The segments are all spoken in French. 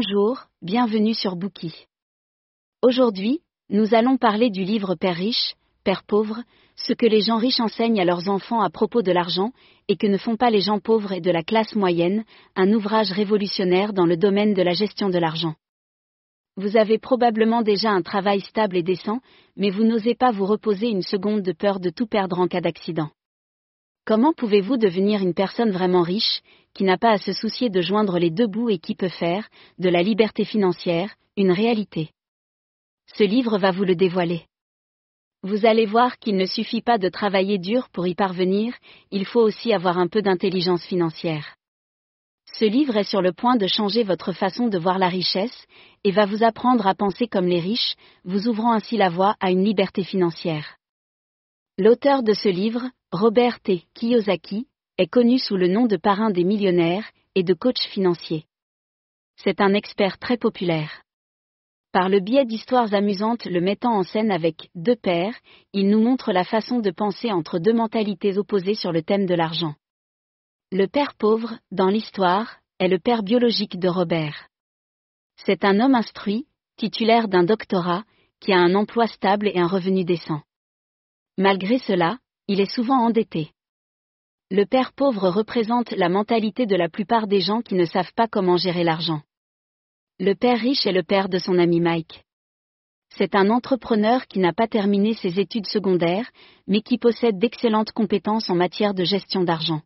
Bonjour, bienvenue sur Bookie. Aujourd'hui, nous allons parler du livre Père riche, Père pauvre, ce que les gens riches enseignent à leurs enfants à propos de l'argent, et que ne font pas les gens pauvres et de la classe moyenne, un ouvrage révolutionnaire dans le domaine de la gestion de l'argent. Vous avez probablement déjà un travail stable et décent, mais vous n'osez pas vous reposer une seconde de peur de tout perdre en cas d'accident. Comment pouvez-vous devenir une personne vraiment riche, qui n'a pas à se soucier de joindre les deux bouts et qui peut faire, de la liberté financière, une réalité? Ce livre va vous le dévoiler. Vous allez voir qu'il ne suffit pas de travailler dur pour y parvenir, il faut aussi avoir un peu d'intelligence financière. Ce livre est sur le point de changer votre façon de voir la richesse, et va vous apprendre à penser comme les riches, vous ouvrant ainsi la voie à une liberté financière. L'auteur de ce livre, Robert T. Kiyosaki, est connu sous le nom de parrain des millionnaires et de coach financier. C'est un expert très populaire. Par le biais d'histoires amusantes le mettant en scène avec deux pères, il nous montre la façon de penser entre deux mentalités opposées sur le thème de l'argent. Le père pauvre, dans l'histoire, est le père biologique de Robert. C'est un homme instruit, titulaire d'un doctorat, qui a un emploi stable et un revenu décent. Malgré cela, il est souvent endetté. Le père pauvre représente la mentalité de la plupart des gens qui ne savent pas comment gérer l'argent. Le père riche est le père de son ami Mike. C'est un entrepreneur qui n'a pas terminé ses études secondaires, mais qui possède d'excellentes compétences en matière de gestion d'argent.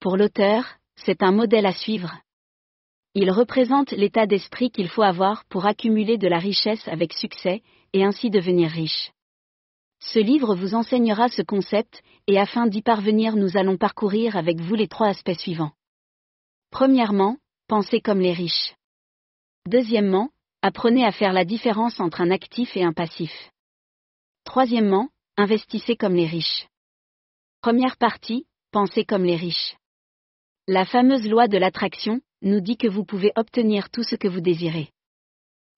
Pour l'auteur, c'est un modèle à suivre. Il représente l'état d'esprit qu'il faut avoir pour accumuler de la richesse avec succès, et ainsi devenir riche. Ce livre vous enseignera ce concept, et afin d'y parvenir nous allons parcourir avec vous les trois aspects suivants. Premièrement, pensez comme les riches. Deuxièmement, apprenez à faire la différence entre un actif et un passif. Troisièmement, investissez comme les riches. Première partie, pensez comme les riches. La fameuse loi de l'attraction nous dit que vous pouvez obtenir tout ce que vous désirez.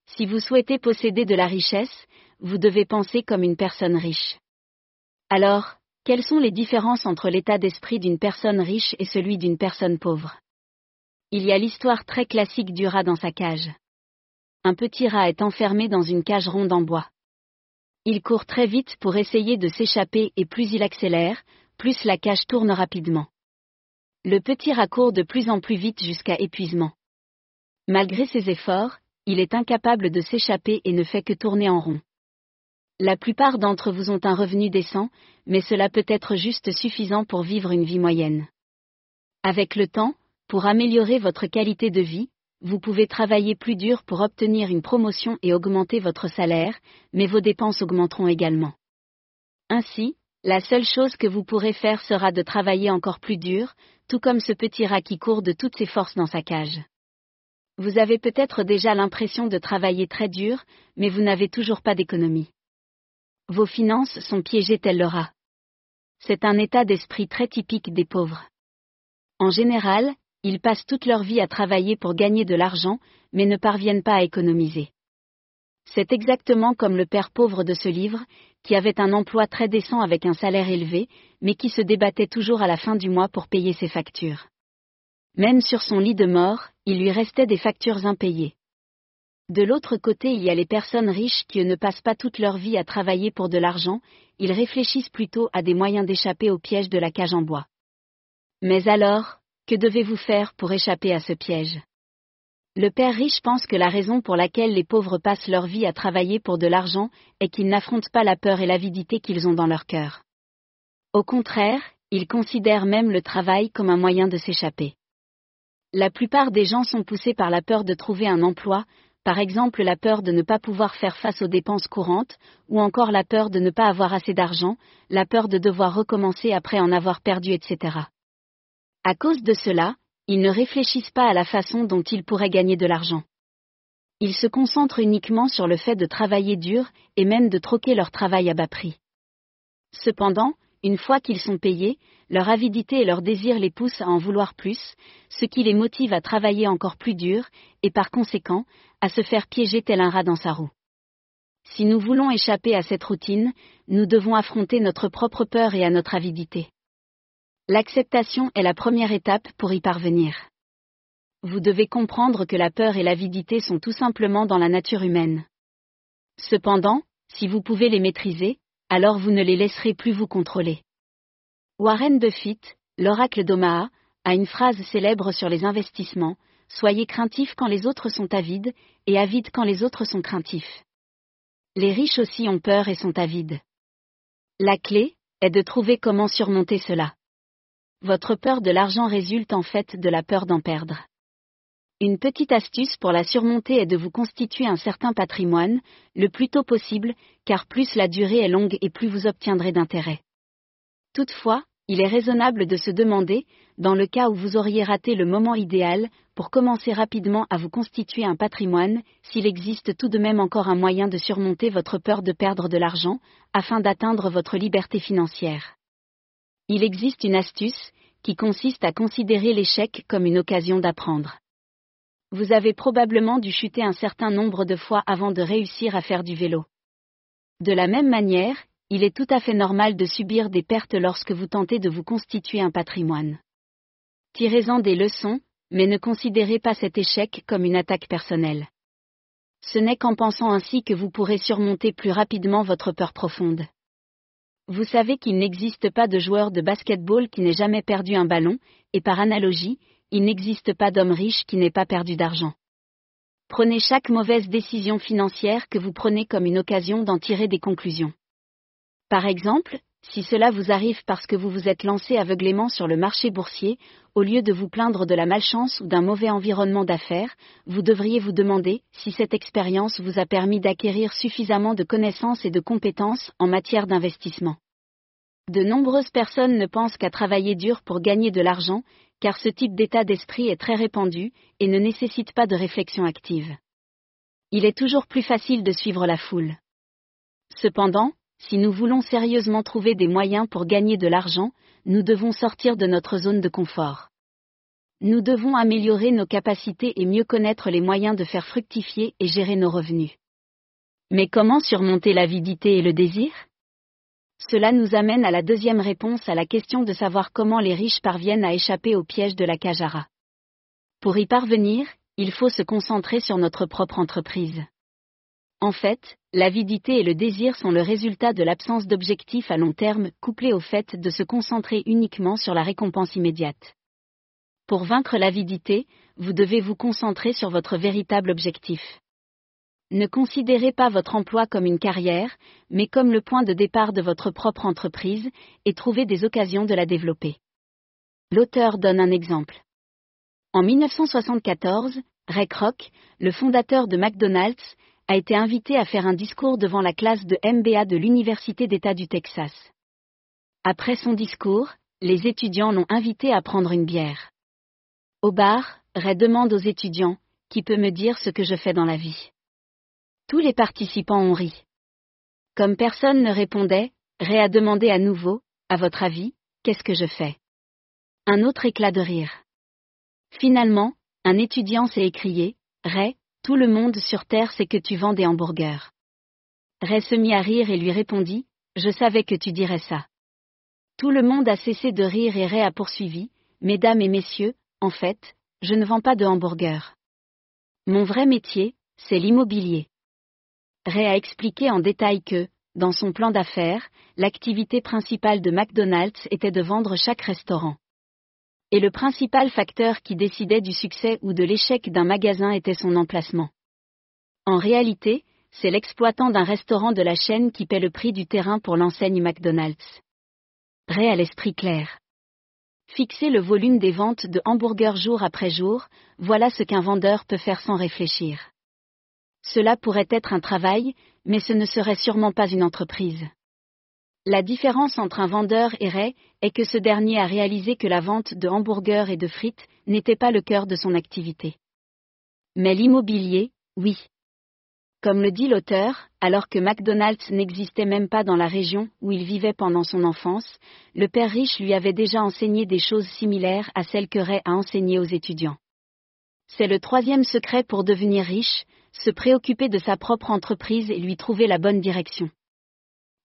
Si vous souhaitez posséder de la richesse, vous devez penser comme une personne riche. Alors, quelles sont les différences entre l'état d'esprit d'une personne riche et celui d'une personne pauvre? Il y a l'histoire très classique du rat dans sa cage. Un petit rat est enfermé dans une cage ronde en bois. Il court très vite pour essayer de s'échapper et plus il accélère, plus la cage tourne rapidement. Le petit rat court de plus en plus vite jusqu'à épuisement. Malgré ses efforts, il est incapable de s'échapper et ne fait que tourner en rond. La plupart d'entre vous ont un revenu décent, mais cela peut être juste suffisant pour vivre une vie moyenne. Avec le temps, pour améliorer votre qualité de vie, vous pouvez travailler plus dur pour obtenir une promotion et augmenter votre salaire, mais vos dépenses augmenteront également. Ainsi, la seule chose que vous pourrez faire sera de travailler encore plus dur, tout comme ce petit rat qui court de toutes ses forces dans sa cage. Vous avez peut-être déjà l'impression de travailler très dur, mais vous n'avez toujours pas d'économie vos finances sont piégées tel le rat. C'est un état d'esprit très typique des pauvres. En général, ils passent toute leur vie à travailler pour gagner de l'argent, mais ne parviennent pas à économiser. C'est exactement comme le père pauvre de ce livre, qui avait un emploi très décent avec un salaire élevé, mais qui se débattait toujours à la fin du mois pour payer ses factures. Même sur son lit de mort, il lui restait des factures impayées. De l'autre côté, il y a les personnes riches qui ne passent pas toute leur vie à travailler pour de l'argent, ils réfléchissent plutôt à des moyens d'échapper au piège de la cage en bois. Mais alors, que devez-vous faire pour échapper à ce piège? Le père riche pense que la raison pour laquelle les pauvres passent leur vie à travailler pour de l'argent est qu'ils n'affrontent pas la peur et l'avidité qu'ils ont dans leur cœur. Au contraire, ils considèrent même le travail comme un moyen de s'échapper. La plupart des gens sont poussés par la peur de trouver un emploi, par exemple la peur de ne pas pouvoir faire face aux dépenses courantes, ou encore la peur de ne pas avoir assez d'argent, la peur de devoir recommencer après en avoir perdu, etc. À cause de cela, ils ne réfléchissent pas à la façon dont ils pourraient gagner de l'argent. Ils se concentrent uniquement sur le fait de travailler dur et même de troquer leur travail à bas prix. Cependant, une fois qu'ils sont payés, leur avidité et leur désir les poussent à en vouloir plus, ce qui les motive à travailler encore plus dur, et par conséquent, à se faire piéger tel un rat dans sa roue. Si nous voulons échapper à cette routine, nous devons affronter notre propre peur et à notre avidité. L'acceptation est la première étape pour y parvenir. Vous devez comprendre que la peur et l'avidité sont tout simplement dans la nature humaine. Cependant, si vous pouvez les maîtriser, alors vous ne les laisserez plus vous contrôler. Warren Buffett, l'oracle d'Omaha, a une phrase célèbre sur les investissements, Soyez craintifs quand les autres sont avides, et avides quand les autres sont craintifs. Les riches aussi ont peur et sont avides. La clé est de trouver comment surmonter cela. Votre peur de l'argent résulte en fait de la peur d'en perdre. Une petite astuce pour la surmonter est de vous constituer un certain patrimoine, le plus tôt possible, car plus la durée est longue et plus vous obtiendrez d'intérêt. Toutefois, il est raisonnable de se demander, dans le cas où vous auriez raté le moment idéal, pour commencer rapidement à vous constituer un patrimoine, s'il existe tout de même encore un moyen de surmonter votre peur de perdre de l'argent, afin d'atteindre votre liberté financière. Il existe une astuce, qui consiste à considérer l'échec comme une occasion d'apprendre. Vous avez probablement dû chuter un certain nombre de fois avant de réussir à faire du vélo. De la même manière, il est tout à fait normal de subir des pertes lorsque vous tentez de vous constituer un patrimoine. Tirez-en des leçons, mais ne considérez pas cet échec comme une attaque personnelle. Ce n'est qu'en pensant ainsi que vous pourrez surmonter plus rapidement votre peur profonde. Vous savez qu'il n'existe pas de joueur de basketball qui n'ait jamais perdu un ballon, et par analogie, il n'existe pas d'homme riche qui n'ait pas perdu d'argent. Prenez chaque mauvaise décision financière que vous prenez comme une occasion d'en tirer des conclusions. Par exemple, si cela vous arrive parce que vous vous êtes lancé aveuglément sur le marché boursier, au lieu de vous plaindre de la malchance ou d'un mauvais environnement d'affaires, vous devriez vous demander si cette expérience vous a permis d'acquérir suffisamment de connaissances et de compétences en matière d'investissement. De nombreuses personnes ne pensent qu'à travailler dur pour gagner de l'argent, car ce type d'état d'esprit est très répandu et ne nécessite pas de réflexion active. Il est toujours plus facile de suivre la foule. Cependant, si nous voulons sérieusement trouver des moyens pour gagner de l'argent, nous devons sortir de notre zone de confort. Nous devons améliorer nos capacités et mieux connaître les moyens de faire fructifier et gérer nos revenus. Mais comment surmonter l'avidité et le désir? Cela nous amène à la deuxième réponse à la question de savoir comment les riches parviennent à échapper au piège de la Kajara. Pour y parvenir, il faut se concentrer sur notre propre entreprise. En fait, l'avidité et le désir sont le résultat de l'absence d'objectifs à long terme couplé au fait de se concentrer uniquement sur la récompense immédiate. Pour vaincre l'avidité, vous devez vous concentrer sur votre véritable objectif. Ne considérez pas votre emploi comme une carrière, mais comme le point de départ de votre propre entreprise, et trouvez des occasions de la développer. L'auteur donne un exemple. En 1974, Ray Kroc, le fondateur de McDonald's, a été invité à faire un discours devant la classe de MBA de l'Université d'État du Texas. Après son discours, les étudiants l'ont invité à prendre une bière. Au bar, Ray demande aux étudiants, qui peut me dire ce que je fais dans la vie? Tous les participants ont ri. Comme personne ne répondait, Ray a demandé à nouveau, à votre avis, qu'est-ce que je fais? Un autre éclat de rire. Finalement, un étudiant s'est écrié, Ray, tout le monde sur Terre sait que tu vends des hamburgers. Ray se mit à rire et lui répondit, Je savais que tu dirais ça. Tout le monde a cessé de rire et Ray a poursuivi, Mesdames et messieurs, en fait, je ne vends pas de hamburgers. Mon vrai métier, c'est l'immobilier. Ray a expliqué en détail que, dans son plan d'affaires, l'activité principale de McDonald's était de vendre chaque restaurant et le principal facteur qui décidait du succès ou de l'échec d'un magasin était son emplacement. En réalité, c'est l'exploitant d'un restaurant de la chaîne qui paie le prix du terrain pour l'enseigne McDonald's. Ray à l'esprit clair. Fixer le volume des ventes de hamburgers jour après jour, voilà ce qu'un vendeur peut faire sans réfléchir. Cela pourrait être un travail, mais ce ne serait sûrement pas une entreprise. La différence entre un vendeur et Ray est que ce dernier a réalisé que la vente de hamburgers et de frites n'était pas le cœur de son activité. Mais l'immobilier, oui. Comme le dit l'auteur, alors que McDonald's n'existait même pas dans la région où il vivait pendant son enfance, le père riche lui avait déjà enseigné des choses similaires à celles que Ray a enseignées aux étudiants. C'est le troisième secret pour devenir riche, se préoccuper de sa propre entreprise et lui trouver la bonne direction.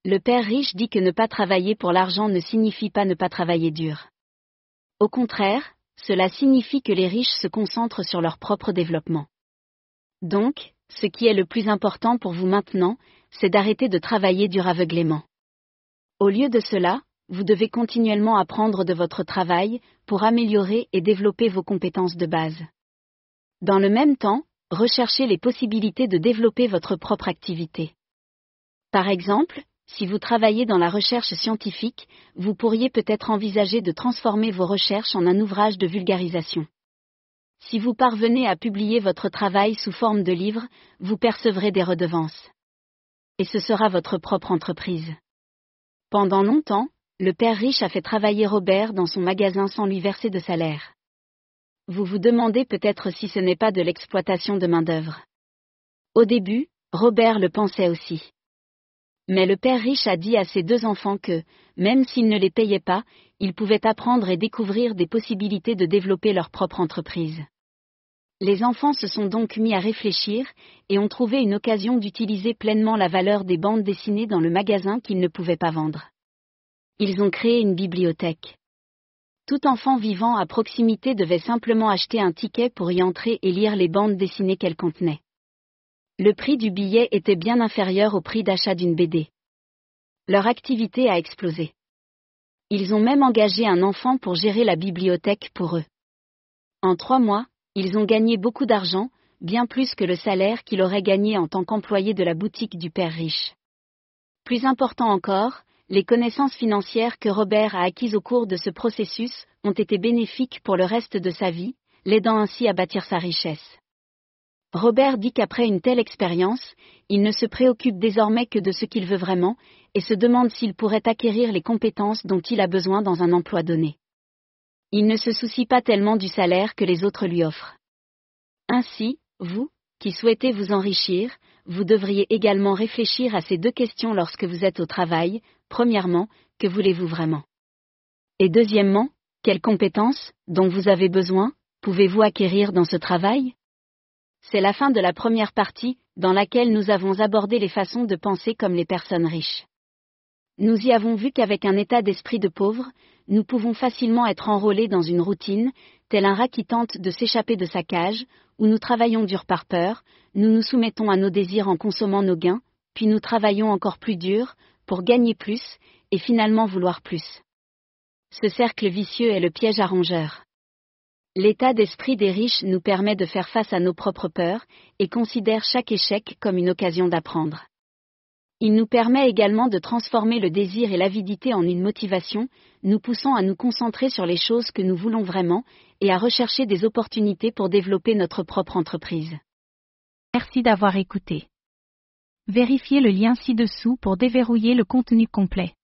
Le père riche dit que ne pas travailler pour l'argent ne signifie pas ne pas travailler dur. Au contraire, cela signifie que les riches se concentrent sur leur propre développement. Donc, ce qui est le plus important pour vous maintenant, c'est d'arrêter de travailler dur aveuglément. Au lieu de cela, vous devez continuellement apprendre de votre travail pour améliorer et développer vos compétences de base. Dans le même temps, recherchez les possibilités de développer votre propre activité. Par exemple, si vous travaillez dans la recherche scientifique, vous pourriez peut-être envisager de transformer vos recherches en un ouvrage de vulgarisation. Si vous parvenez à publier votre travail sous forme de livre, vous percevrez des redevances. Et ce sera votre propre entreprise. Pendant longtemps, le père riche a fait travailler Robert dans son magasin sans lui verser de salaire. Vous vous demandez peut-être si ce n'est pas de l'exploitation de main-d'œuvre. Au début, Robert le pensait aussi. Mais le père riche a dit à ses deux enfants que, même s'il ne les payait pas, ils pouvaient apprendre et découvrir des possibilités de développer leur propre entreprise. Les enfants se sont donc mis à réfléchir, et ont trouvé une occasion d'utiliser pleinement la valeur des bandes dessinées dans le magasin qu'ils ne pouvaient pas vendre. Ils ont créé une bibliothèque. Tout enfant vivant à proximité devait simplement acheter un ticket pour y entrer et lire les bandes dessinées qu'elles contenaient. Le prix du billet était bien inférieur au prix d'achat d'une BD. Leur activité a explosé. Ils ont même engagé un enfant pour gérer la bibliothèque pour eux. En trois mois, ils ont gagné beaucoup d'argent, bien plus que le salaire qu'il aurait gagné en tant qu'employé de la boutique du père riche. Plus important encore, les connaissances financières que Robert a acquises au cours de ce processus ont été bénéfiques pour le reste de sa vie, l'aidant ainsi à bâtir sa richesse. Robert dit qu'après une telle expérience, il ne se préoccupe désormais que de ce qu'il veut vraiment, et se demande s'il pourrait acquérir les compétences dont il a besoin dans un emploi donné. Il ne se soucie pas tellement du salaire que les autres lui offrent. Ainsi, vous, qui souhaitez vous enrichir, vous devriez également réfléchir à ces deux questions lorsque vous êtes au travail. Premièrement, que voulez-vous vraiment? Et deuxièmement, quelles compétences, dont vous avez besoin, pouvez-vous acquérir dans ce travail? C'est la fin de la première partie, dans laquelle nous avons abordé les façons de penser comme les personnes riches. Nous y avons vu qu'avec un état d'esprit de pauvre, nous pouvons facilement être enrôlés dans une routine, tel un rat qui tente de s'échapper de sa cage, où nous travaillons dur par peur, nous nous soumettons à nos désirs en consommant nos gains, puis nous travaillons encore plus dur, pour gagner plus, et finalement vouloir plus. Ce cercle vicieux est le piège arrangeur. L'état d'esprit des riches nous permet de faire face à nos propres peurs, et considère chaque échec comme une occasion d'apprendre. Il nous permet également de transformer le désir et l'avidité en une motivation, nous poussant à nous concentrer sur les choses que nous voulons vraiment, et à rechercher des opportunités pour développer notre propre entreprise. Merci d'avoir écouté. Vérifiez le lien ci-dessous pour déverrouiller le contenu complet.